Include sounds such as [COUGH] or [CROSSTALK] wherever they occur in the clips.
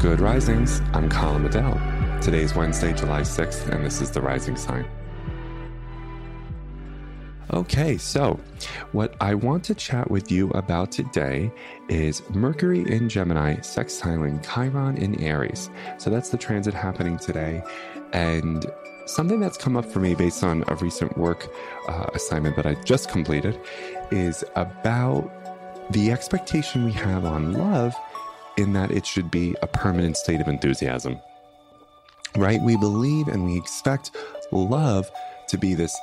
Good Risings. I'm Colin Bedell. Today is Wednesday, July 6th, and this is the Rising Sign. Okay, so what I want to chat with you about today is Mercury in Gemini sextiling Chiron in Aries. So that's the transit happening today. And something that's come up for me based on a recent work uh, assignment that I just completed is about the expectation we have on love in that it should be a permanent state of enthusiasm. Right? We believe and we expect love to be this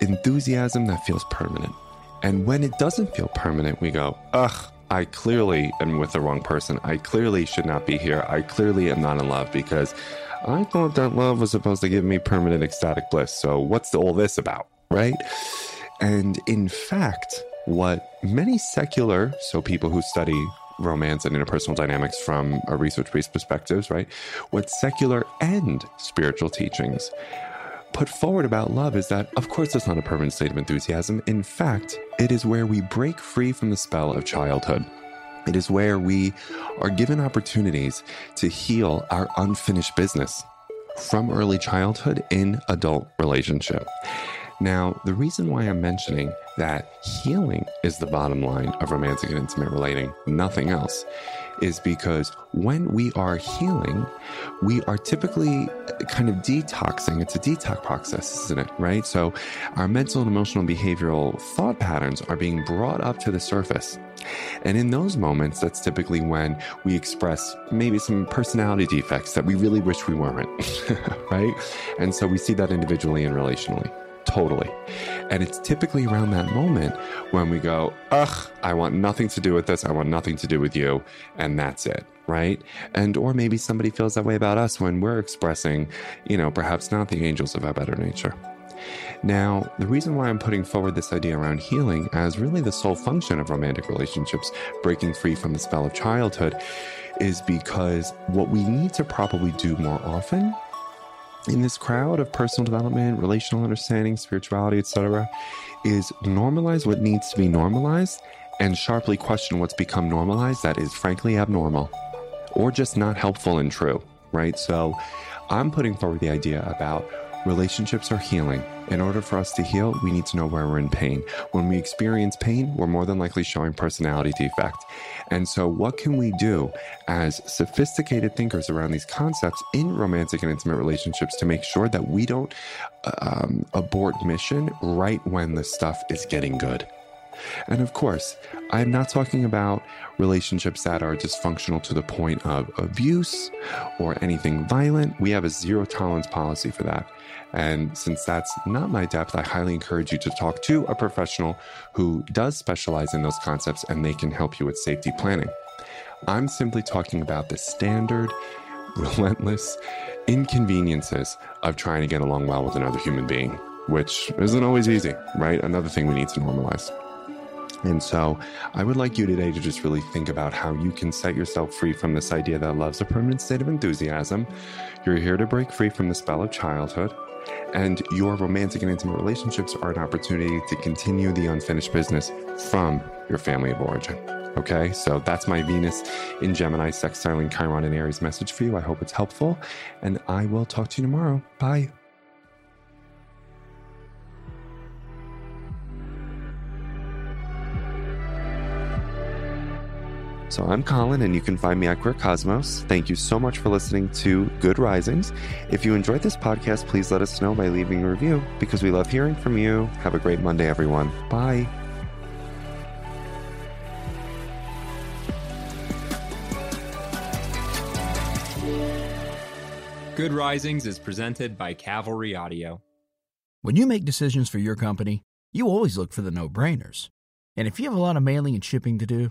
enthusiasm that feels permanent. And when it doesn't feel permanent, we go, ugh, I clearly am with the wrong person. I clearly should not be here. I clearly am not in love because I thought that love was supposed to give me permanent ecstatic bliss. So what's all this about? Right? And in fact, what many secular, so people who study romance and interpersonal dynamics from a research based perspectives, right? What secular and spiritual teachings put forward about love is that, of course, it's not a permanent state of enthusiasm. In fact, it is where we break free from the spell of childhood. It is where we are given opportunities to heal our unfinished business from early childhood in adult relationship. Now, the reason why I'm mentioning that healing is the bottom line of romantic and intimate relating, nothing else, is because when we are healing, we are typically kind of detoxing. It's a detox process, isn't it? Right? So our mental and emotional and behavioral thought patterns are being brought up to the surface. And in those moments, that's typically when we express maybe some personality defects that we really wish we weren't, [LAUGHS] right? And so we see that individually and relationally. Totally. And it's typically around that moment when we go, ugh, I want nothing to do with this. I want nothing to do with you. And that's it. Right. And, or maybe somebody feels that way about us when we're expressing, you know, perhaps not the angels of our better nature. Now, the reason why I'm putting forward this idea around healing as really the sole function of romantic relationships, breaking free from the spell of childhood, is because what we need to probably do more often in this crowd of personal development, relational understanding, spirituality, etc., is normalize what needs to be normalized and sharply question what's become normalized that is frankly abnormal or just not helpful and true, right? So I'm putting forward the idea about relationships are healing. In order for us to heal, we need to know where we're in pain. When we experience pain, we're more than likely showing personality defect. And so, what can we do as sophisticated thinkers around these concepts in romantic and intimate relationships to make sure that we don't um, abort mission right when the stuff is getting good? And of course, I'm not talking about relationships that are dysfunctional to the point of abuse or anything violent. We have a zero tolerance policy for that. And since that's not my depth, I highly encourage you to talk to a professional who does specialize in those concepts and they can help you with safety planning. I'm simply talking about the standard, relentless inconveniences of trying to get along well with another human being, which isn't always easy, right? Another thing we need to normalize. And so I would like you today to just really think about how you can set yourself free from this idea that love's a permanent state of enthusiasm. You're here to break free from the spell of childhood. And your romantic and intimate relationships are an opportunity to continue the unfinished business from your family of origin. Okay, so that's my Venus in Gemini, sextiling Chiron and Aries message for you. I hope it's helpful, and I will talk to you tomorrow. Bye. So I'm Colin, and you can find me at Queer Cosmos. Thank you so much for listening to Good Risings. If you enjoyed this podcast, please let us know by leaving a review because we love hearing from you. Have a great Monday, everyone. Bye. Good Risings is presented by Cavalry Audio. When you make decisions for your company, you always look for the no brainers. And if you have a lot of mailing and shipping to do,